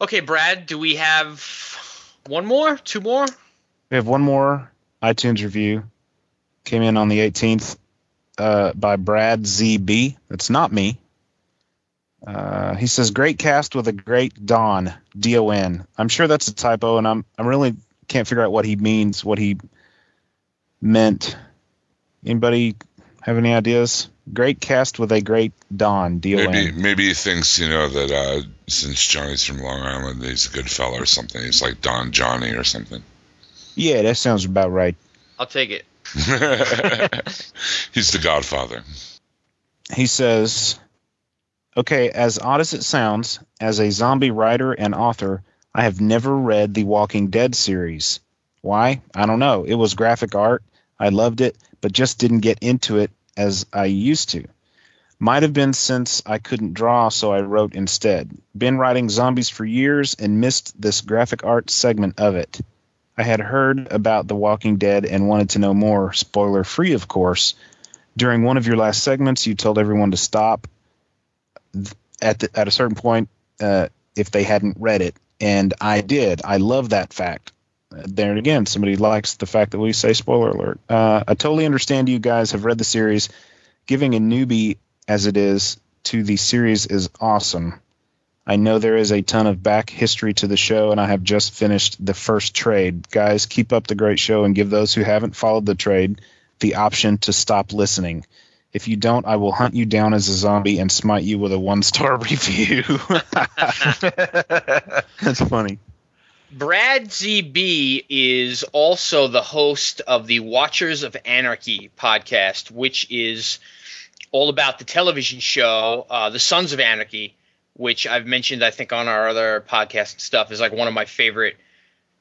Okay, Brad, do we have one more? Two more? We have one more iTunes review. Came in on the 18th uh, by Brad ZB. That's not me. Uh, he says, "Great cast with a great Don D O N." I'm sure that's a typo, and I'm I really can't figure out what he means, what he meant. Anybody have any ideas? Great cast with a great Don D O Maybe N. maybe he thinks you know that uh, since Johnny's from Long Island, he's a good fella or something. He's like Don Johnny or something. Yeah, that sounds about right. I'll take it. he's the Godfather. he says, Okay, as odd as it sounds, as a zombie writer and author, I have never read the Walking Dead series. Why? I don't know. It was graphic art. I loved it, but just didn't get into it as I used to. Might have been since I couldn't draw, so I wrote instead. Been writing zombies for years and missed this graphic art segment of it. I had heard about The Walking Dead and wanted to know more, spoiler free, of course. During one of your last segments, you told everyone to stop at the, at a certain point uh, if they hadn't read it, and I did. I love that fact. There again, somebody likes the fact that we say spoiler alert. Uh, I totally understand you guys have read the series. Giving a newbie as it is to the series is awesome. I know there is a ton of back history to the show, and I have just finished the first trade. Guys, keep up the great show and give those who haven't followed the trade the option to stop listening. If you don't, I will hunt you down as a zombie and smite you with a one star review. That's funny. Brad ZB is also the host of the Watchers of Anarchy podcast, which is all about the television show, uh, The Sons of Anarchy, which I've mentioned, I think, on our other podcast stuff, is like one of my favorite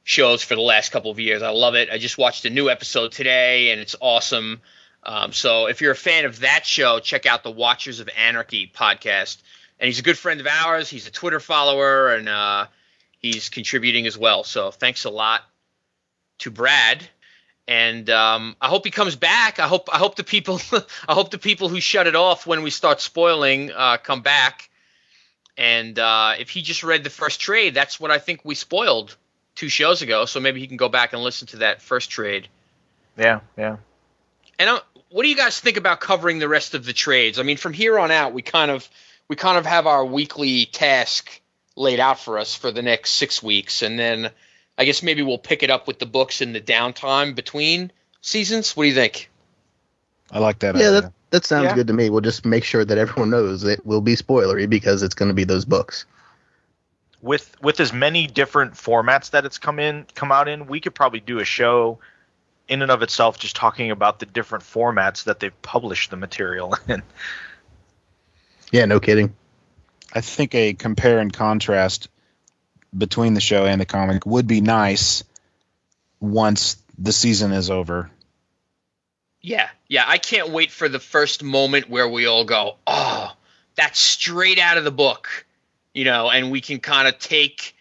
shows for the last couple of years. I love it. I just watched a new episode today, and it's awesome. Um, so if you're a fan of that show, check out the Watchers of Anarchy podcast. And he's a good friend of ours. He's a Twitter follower, and uh, he's contributing as well. So thanks a lot to Brad. and um, I hope he comes back. I hope I hope the people I hope the people who shut it off when we start spoiling uh, come back. And uh, if he just read the first trade, that's what I think we spoiled two shows ago. So maybe he can go back and listen to that first trade. Yeah, yeah. And uh, what do you guys think about covering the rest of the trades? I mean, from here on out, we kind of we kind of have our weekly task laid out for us for the next six weeks, and then I guess maybe we'll pick it up with the books in the downtime between seasons. What do you think? I like that. Yeah, idea. that that sounds Yeah. good to me. We'll just make sure that everyone knows it will be spoilery because it's going to be those books. With with as many different formats that it's come in come out in, we could probably do a show in and of itself just talking about the different formats that they've published the material in. Yeah, no kidding. I think a compare and contrast between the show and the comic would be nice once the season is over. Yeah, yeah. I can't wait for the first moment where we all go, "Oh, that's straight out of the book," you know, and we can kind of take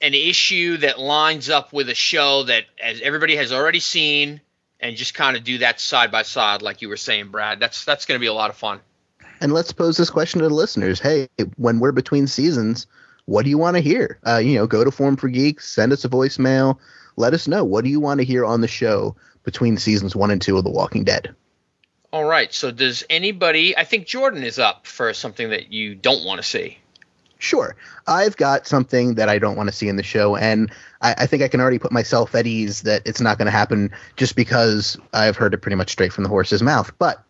an issue that lines up with a show that as everybody has already seen and just kind of do that side by side like you were saying Brad that's that's going to be a lot of fun And let's pose this question to the listeners. Hey, when we're between seasons, what do you want to hear? Uh, you know, go to Forum for Geeks, send us a voicemail, let us know. What do you want to hear on the show between seasons one and two of The Walking Dead? all right so does anybody i think jordan is up for something that you don't want to see Sure. I've got something that I don't want to see in the show, and I, I think I can already put myself at ease that it's not going to happen just because I've heard it pretty much straight from the horse's mouth. But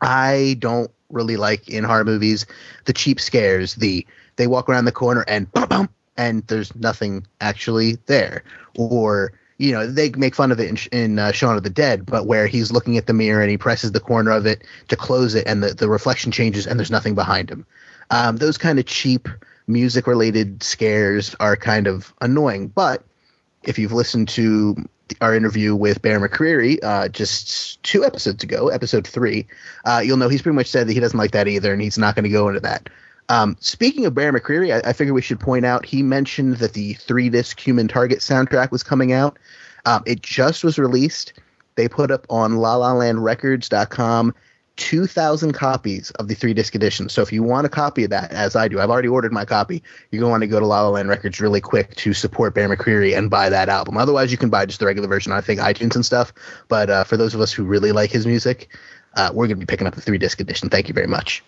I don't really like in horror movies the cheap scares, the they walk around the corner and bump, and there's nothing actually there. Or, you know, they make fun of it in, in uh, Shaun of the Dead, but where he's looking at the mirror and he presses the corner of it to close it and the, the reflection changes and there's nothing behind him. Um, those kind of cheap music related scares are kind of annoying. But if you've listened to our interview with Bear McCreary uh, just two episodes ago, episode three, uh, you'll know he's pretty much said that he doesn't like that either, and he's not going to go into that. Um, speaking of Bear McCreary, I, I figure we should point out he mentioned that the three disc Human Target soundtrack was coming out. Um, it just was released. They put up on LaLaLandRecords.com 2,000 copies of the three disc edition. So if you want a copy of that, as I do, I've already ordered my copy. You're going to want to go to La La Land Records really quick to support Bear McCreary and buy that album. Otherwise, you can buy just the regular version on, I think, iTunes and stuff. But uh, for those of us who really like his music, uh, we're going to be picking up the three disc edition. Thank you very much.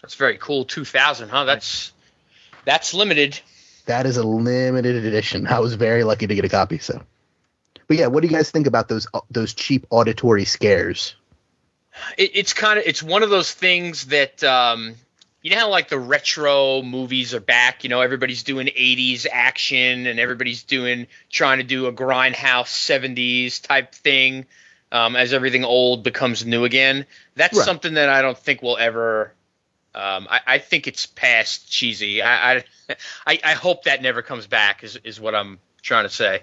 that's very cool 2000 huh that's that's limited That is a limited edition. I was very lucky to get a copy. So, but yeah, what do you guys think about those those cheap auditory scares? It, it's kind of it's one of those things that um, you know how like the retro movies are back. You know, everybody's doing '80s action and everybody's doing trying to do a grindhouse '70s type thing. Um, as everything old becomes new again, that's Right. something that I don't think will ever. Um, I, I think it's past cheesy. I, I I I hope that never comes back. Is is what I'm trying to say.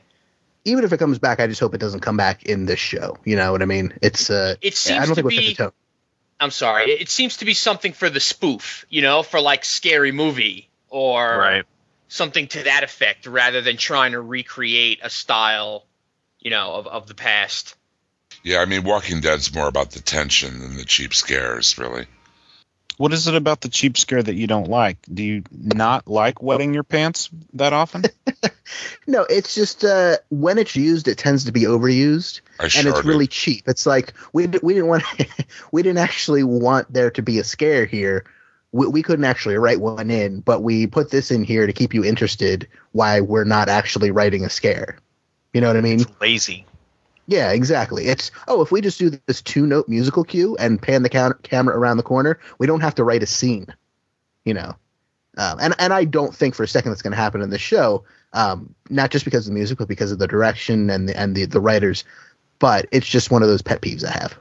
Even if it comes back, I just hope it doesn't come back in this show. You know what I mean? It's uh, It I seems don't to think we'll be. the tone. I'm sorry. It, it seems to be something for the spoof, you know, for like scary movie or Right. something to that effect, rather than trying to recreate a style, you know, of, of the past. Yeah, I mean, Walking Dead's more about the tension than the cheap scares, really. What is it about the cheap scare that you don't like? Do you not like wetting your pants that often? No, it's just uh, when it's used, it tends to be overused, I and sure it's really cheap. It's like we we didn't want we didn't actually want there to be a scare here. We, we couldn't actually write one in, but we put this in here to keep you interested. Why we're not actually writing a scare. You know what I mean? It's lazy. Yeah, exactly. It's oh, if we just do this two note musical cue and pan the cam- camera around the corner, we don't have to write a scene. You know, um, and and I don't think for a second that's going to happen in the show. Um, not just because of the music, but because of the direction and the and the the writers. But it's just one of those pet peeves I have.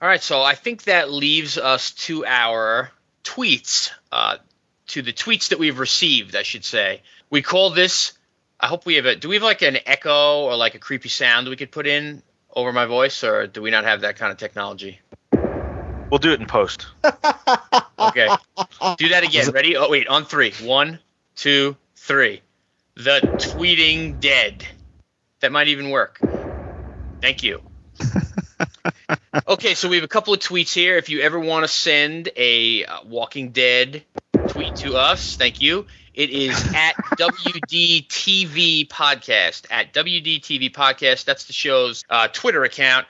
All right, so I think that leaves us to our tweets, uh, to the tweets that we've received, I should say. We call this. I hope we have a. Do we have like an echo or like a creepy sound we could put in over my voice, or do we not have that kind of technology? We'll do it in post. Okay. Do that again. Ready? Oh, wait. On three. One, two, three. The tweeting dead. That might even work. Thank you. okay, so we have a couple of tweets here. If you ever want to send a uh, Walking Dead tweet to us, thank you. It is at WDTV Podcast. At WDTV Podcast. That's the show's uh, Twitter account.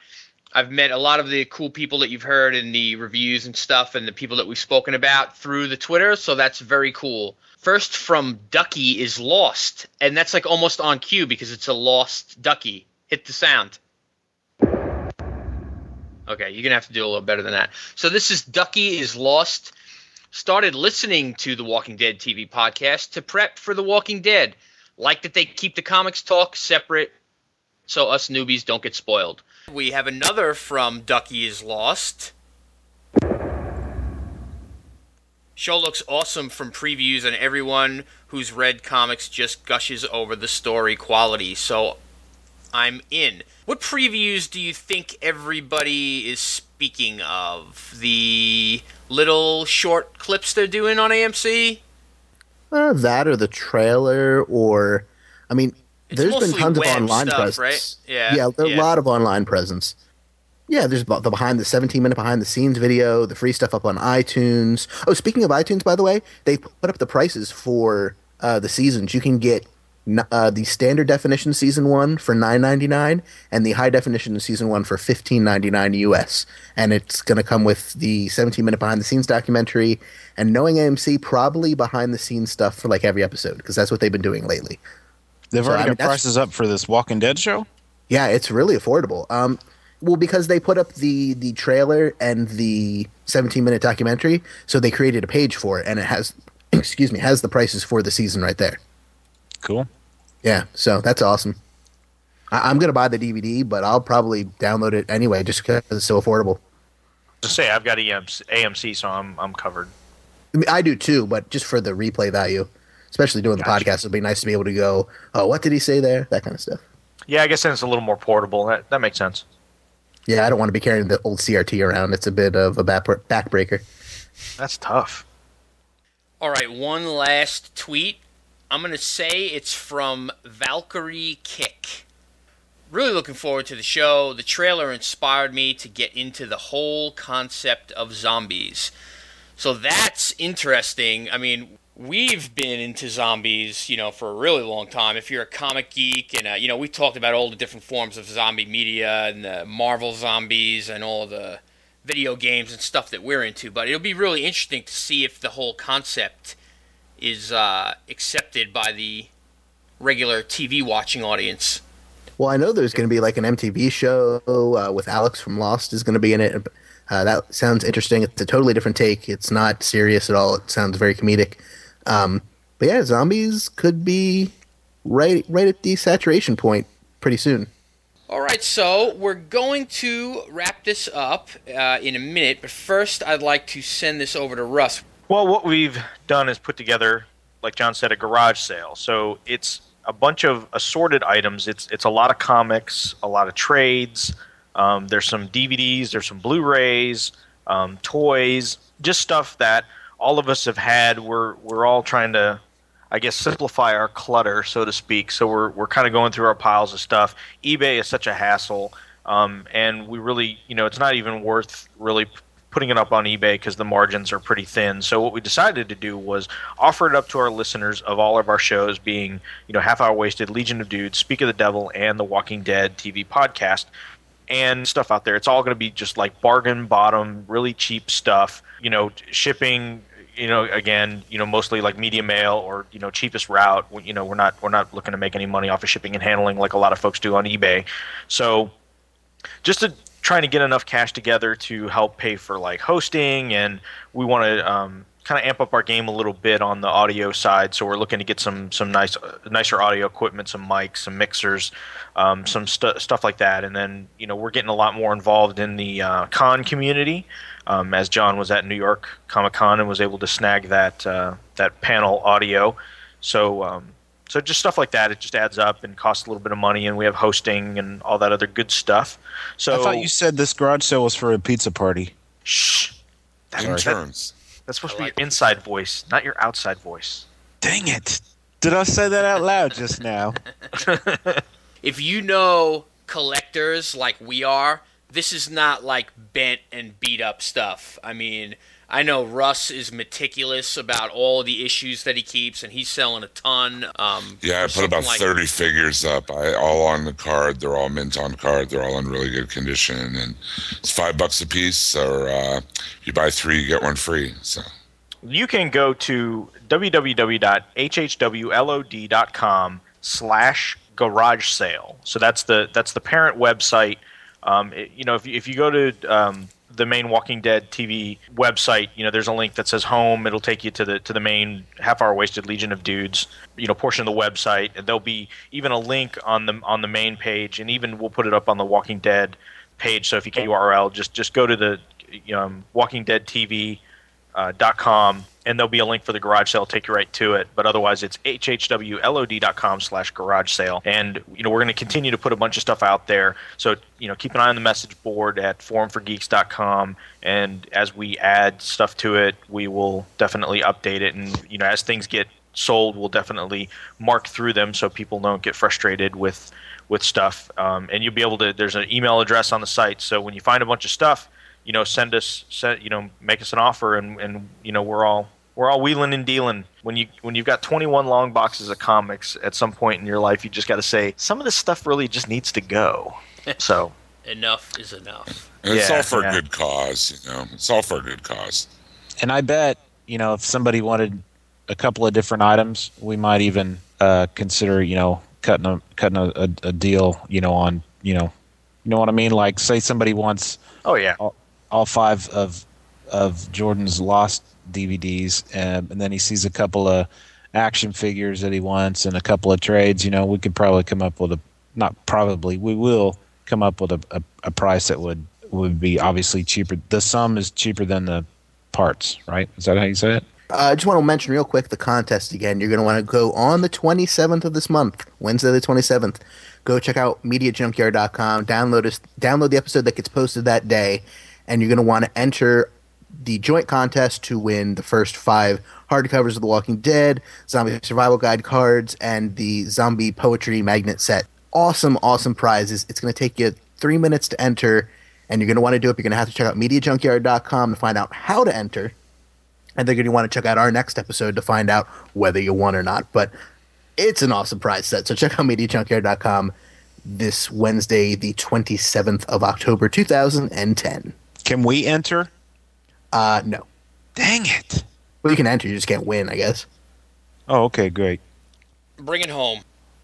I've met a lot of the cool people that you've heard in the reviews and stuff, and the people that we've spoken about through the Twitter. So that's very cool. First from Ducky is Lost, and that's like almost on cue because it's a lost Ducky. Hit the sound. Okay, you're gonna have to do a little better than that. So this is Ducky is Lost. Started listening to the Walking Dead TV podcast to prep for The Walking Dead. Like that they keep the comics talk separate so us newbies don't get spoiled. We have another from Ducky is Lost. Show looks awesome from previews, and everyone who's read comics just gushes over the story quality. So I'm in. What previews do you think everybody is speaking of? The little short clips they're doing on AMC? Uh, that or the trailer, or I mean, there's been tons of online stuff, presence. right? Yeah, yeah, yeah. a lot of online presence. Yeah, there's the behind the 17 minute behind the scenes video, the free stuff up on iTunes. Oh, speaking of iTunes, by the way, they put up the prices for uh, the seasons. You can get uh, the standard definition season one for 9.99 and the high definition season one for 15.99 US. And it's going to come with the 17 minute behind the scenes documentary and knowing AMC probably behind the scenes stuff for like every episode because that's what they've been doing lately. They've So, already I mean, got prices up for this Walking Dead show. Yeah, it's really affordable. Um, well, because they put up the the trailer and the 17 minute documentary, so they created a page for it, and it has, excuse me, has the prices for the season right there. Cool. Yeah, so that's awesome. I, I'm gonna buy the DVD, but I'll probably download it anyway, just because it's so affordable. To say I've got EMC, AMC, so I'm I'm covered. I, mean, I do too, but just for the replay value, especially doing the podcast, it'd be nice to be able to go, oh, what did he say there? That kind of stuff. Yeah, I guess then it's a little more portable. That that makes sense. Yeah, I don't want to be carrying the old CRT around. It's a bit of a back backbreaker. That's tough. All right, one last tweet. I'm going to say it's from Valkyrie Kick. Really looking forward to the show. The trailer inspired me to get into the whole concept of zombies. So that's interesting. I mean, we've been into zombies, you know, for a really long time. If you're a comic geek, and uh, you know, we talked about all the different forms of zombie media and the Marvel zombies and all the video games and stuff that we're into. But it'll be really interesting to see if the whole concept is uh, accepted by the regular TV watching audience. Well, I know there's going to be like an MTV show uh, with Alex from Lost is going to be in it. Uh, that sounds interesting. It's a totally different take. It's not serious at all. It sounds very comedic. Um, but yeah, zombies could be right right at the saturation point pretty soon. All right, so we're going to wrap this up uh, in a minute, but first I'd like to send this over to Russ. Well, what we've done is put together, like John said, a garage sale. So it's a bunch of assorted items. It's it's a lot of comics, a lot of trades. Um, there's some DVDs, there's some Blu-rays, um, toys, just stuff that all of us have had. We're we're all trying to, I guess, simplify our clutter, so to speak. So we're we're kind of going through our piles of stuff. eBay is such a hassle, um, and we really, you know, it's not even worth really putting it up on eBay because the margins are pretty thin. So what we decided to do was offer it up to our listeners of all of our shows, being you know Half Hour Wasted, Legion of Dudes, Speak of the Devil, and the Walking Dead TV podcast, and stuff out there. It's all going to be just like bargain bottom, really cheap stuff. You know, shipping. You know, again, you know, mostly like media mail or you know, cheapest route. You know, we're not we're not looking to make any money off of shipping and handling like a lot of folks do on eBay. So just to trying to get enough cash together to help pay for like hosting and we want to um, kind of amp up our game a little bit on the audio side so we're looking to get some some nice uh, nicer audio equipment some mics some mixers um, some stu- stuff like that and then you know we're getting a lot more involved in the uh, con community um, as john was at new york comic con and was able to snag that uh, that panel audio so um, so just stuff like that, it just adds up and costs a little bit of money, and we have hosting and all that other good stuff. So I thought you said this garage sale was for a pizza party. shh. That, that- Interns. that's supposed to be your inside voice, not your outside voice. Dang it! Did I say that out loud just now? if you know collectors like we are, this is not like bent and beat up stuff. I mean, I know Russ is meticulous about all the issues that he keeps, and he's selling a ton. Um, Yeah, I put about like- 30 figures up. I all on the card. They're all mint on card. They're all in really good condition, and it's five bucks a piece. Or uh, you buy three, you get one free. So you can go to www.hhwlod.com slash garage sale so that's the that's the parent website um, it- you know if you, if you go to um, the main walking dead tv website you know there's a link that says home. It'll take you to the to the main half hour wasted legion of dudes you know portion of the website. And there'll be even a link on the on the main page and even we'll put it up on the walking dead page. So if you get url just just go to the um, walking dead tv uh, dot com, and there'll be a link for the garage sale. Take you right to it. But otherwise, it's hhwlod.com slash garage sale. And you know we're going to continue to put a bunch of stuff out there. So you know keep an eye on the message board at forumforgeeks.com. And as we add stuff to it, we will definitely update it. And you know as things get sold, we'll definitely mark through them so people don't get frustrated with with stuff. Um, and you'll be able to. There's an email address on the site. So when you find a bunch of stuff you know, send us, send, you know, make us an offer, and, and you know, we're all we're all wheeling and dealing. When you when you've got 21 long boxes of comics, at some point in your life, you just got to say some of this stuff really just needs to go. So enough is enough. and it's Yeah, all for yeah. a good cause. You know, it's all for a good cause. And I bet you know if somebody wanted a couple of different items, we might even uh, consider you know cutting a cutting a, a, a deal you know on you know you know what I mean. Like say somebody wants oh yeah, all five of of Jordan's Lost DVDs, um, and then he sees a couple of action figures that he wants and a couple of trades. You know, we could probably come up with a not probably we will come up with a, a, a price that would would be obviously cheaper. The sum is cheaper than the parts, right? Is that how you say it? Uh, I just want to mention real quick the contest again. You're going to want to go on the 27th of this month, Wednesday the 27th. Go check out MediaJunkyard.com. Download us, download the episode that gets posted that day, and you're going to want to enter the joint contest to win the first five hardcovers of The Walking Dead, Zombie Survival Guide cards, and the Zombie Poetry Magnet set. Awesome, awesome prizes. It's going to take you three minutes to enter, and you're going to want to do it. You're going to have to check out MediaJunkyard.com to find out how to enter and they're going to want to check out our next episode to find out whether you won or not. But it's an awesome prize set. So check out MediaJunkyard.com this Wednesday, the 27th of October, 2010. Can we enter? Uh, no. Dang it! Well, you can enter, you just can't win, I guess. Oh, okay, great. Bring it home.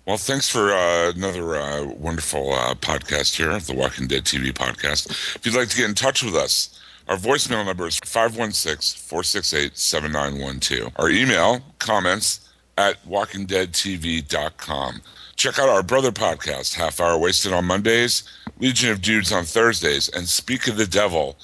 Well, thanks for uh, another uh, wonderful uh, podcast here, the Walking Dead TV podcast. If you'd like to get in touch with us, our voicemail number is 516 468 7912. Our email, comments at walkingdeadtv.com. Check out our brother podcast, Half Hour Wasted on Mondays, Legion of Dudes on Thursdays, and Speak of the Devil.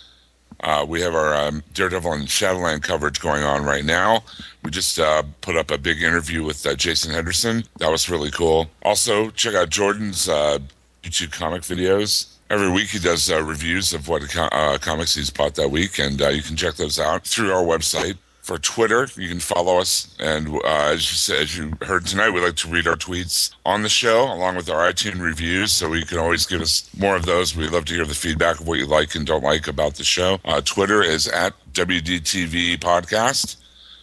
Uh, we have our um, Daredevil and Shadowland coverage going on right now. We just uh, put up a big interview with uh, Jason Henderson. That was really cool. Also, check out Jordan's uh, YouTube comic videos. Every week he does uh, reviews of what uh, comics he's bought that week, and you can check those out through our website. For Twitter, you can follow us, and uh, as you said, as you heard tonight, we like to read our tweets on the show along with our iTunes reviews. So you can always give us more of those. We love to hear the feedback of what you like and don't like about the show. Uh, Twitter is at WDTV Podcast,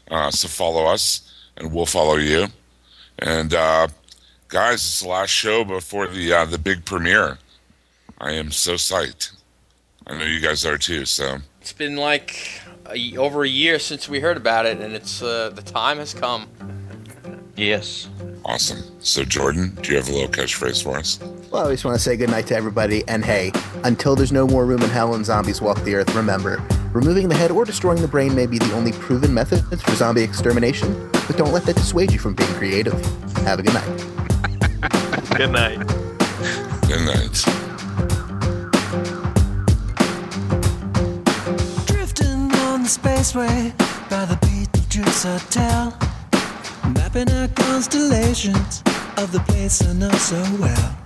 uh, so follow us, and we'll follow you. And uh, guys, it's the last show before the uh, the big premiere. I am so psyched. I know you guys are too. So It's been like a, over a year since we heard about it, and it's uh, the time has come. yes. awesome. So Jordan, do you have a little catchphrase for us? Well, I just want to say goodnight to everybody. And hey, until there's no more room in hell and zombies walk the earth, remember, removing the head or destroying the brain may be the only proven method for zombie extermination, but don't let that dissuade you from being creative. Have a good night. Good night. Good night. Spaceway by the Beetlejuice Hotel. Mapping out constellations of the place I know so well.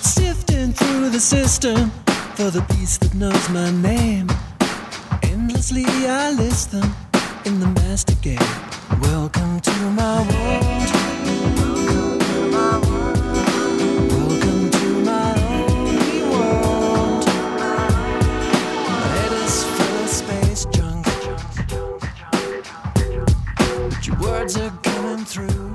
Sifting through the system for the piece that knows my name. Endlessly I list them in the master game. Welcome to my clouds are coming through.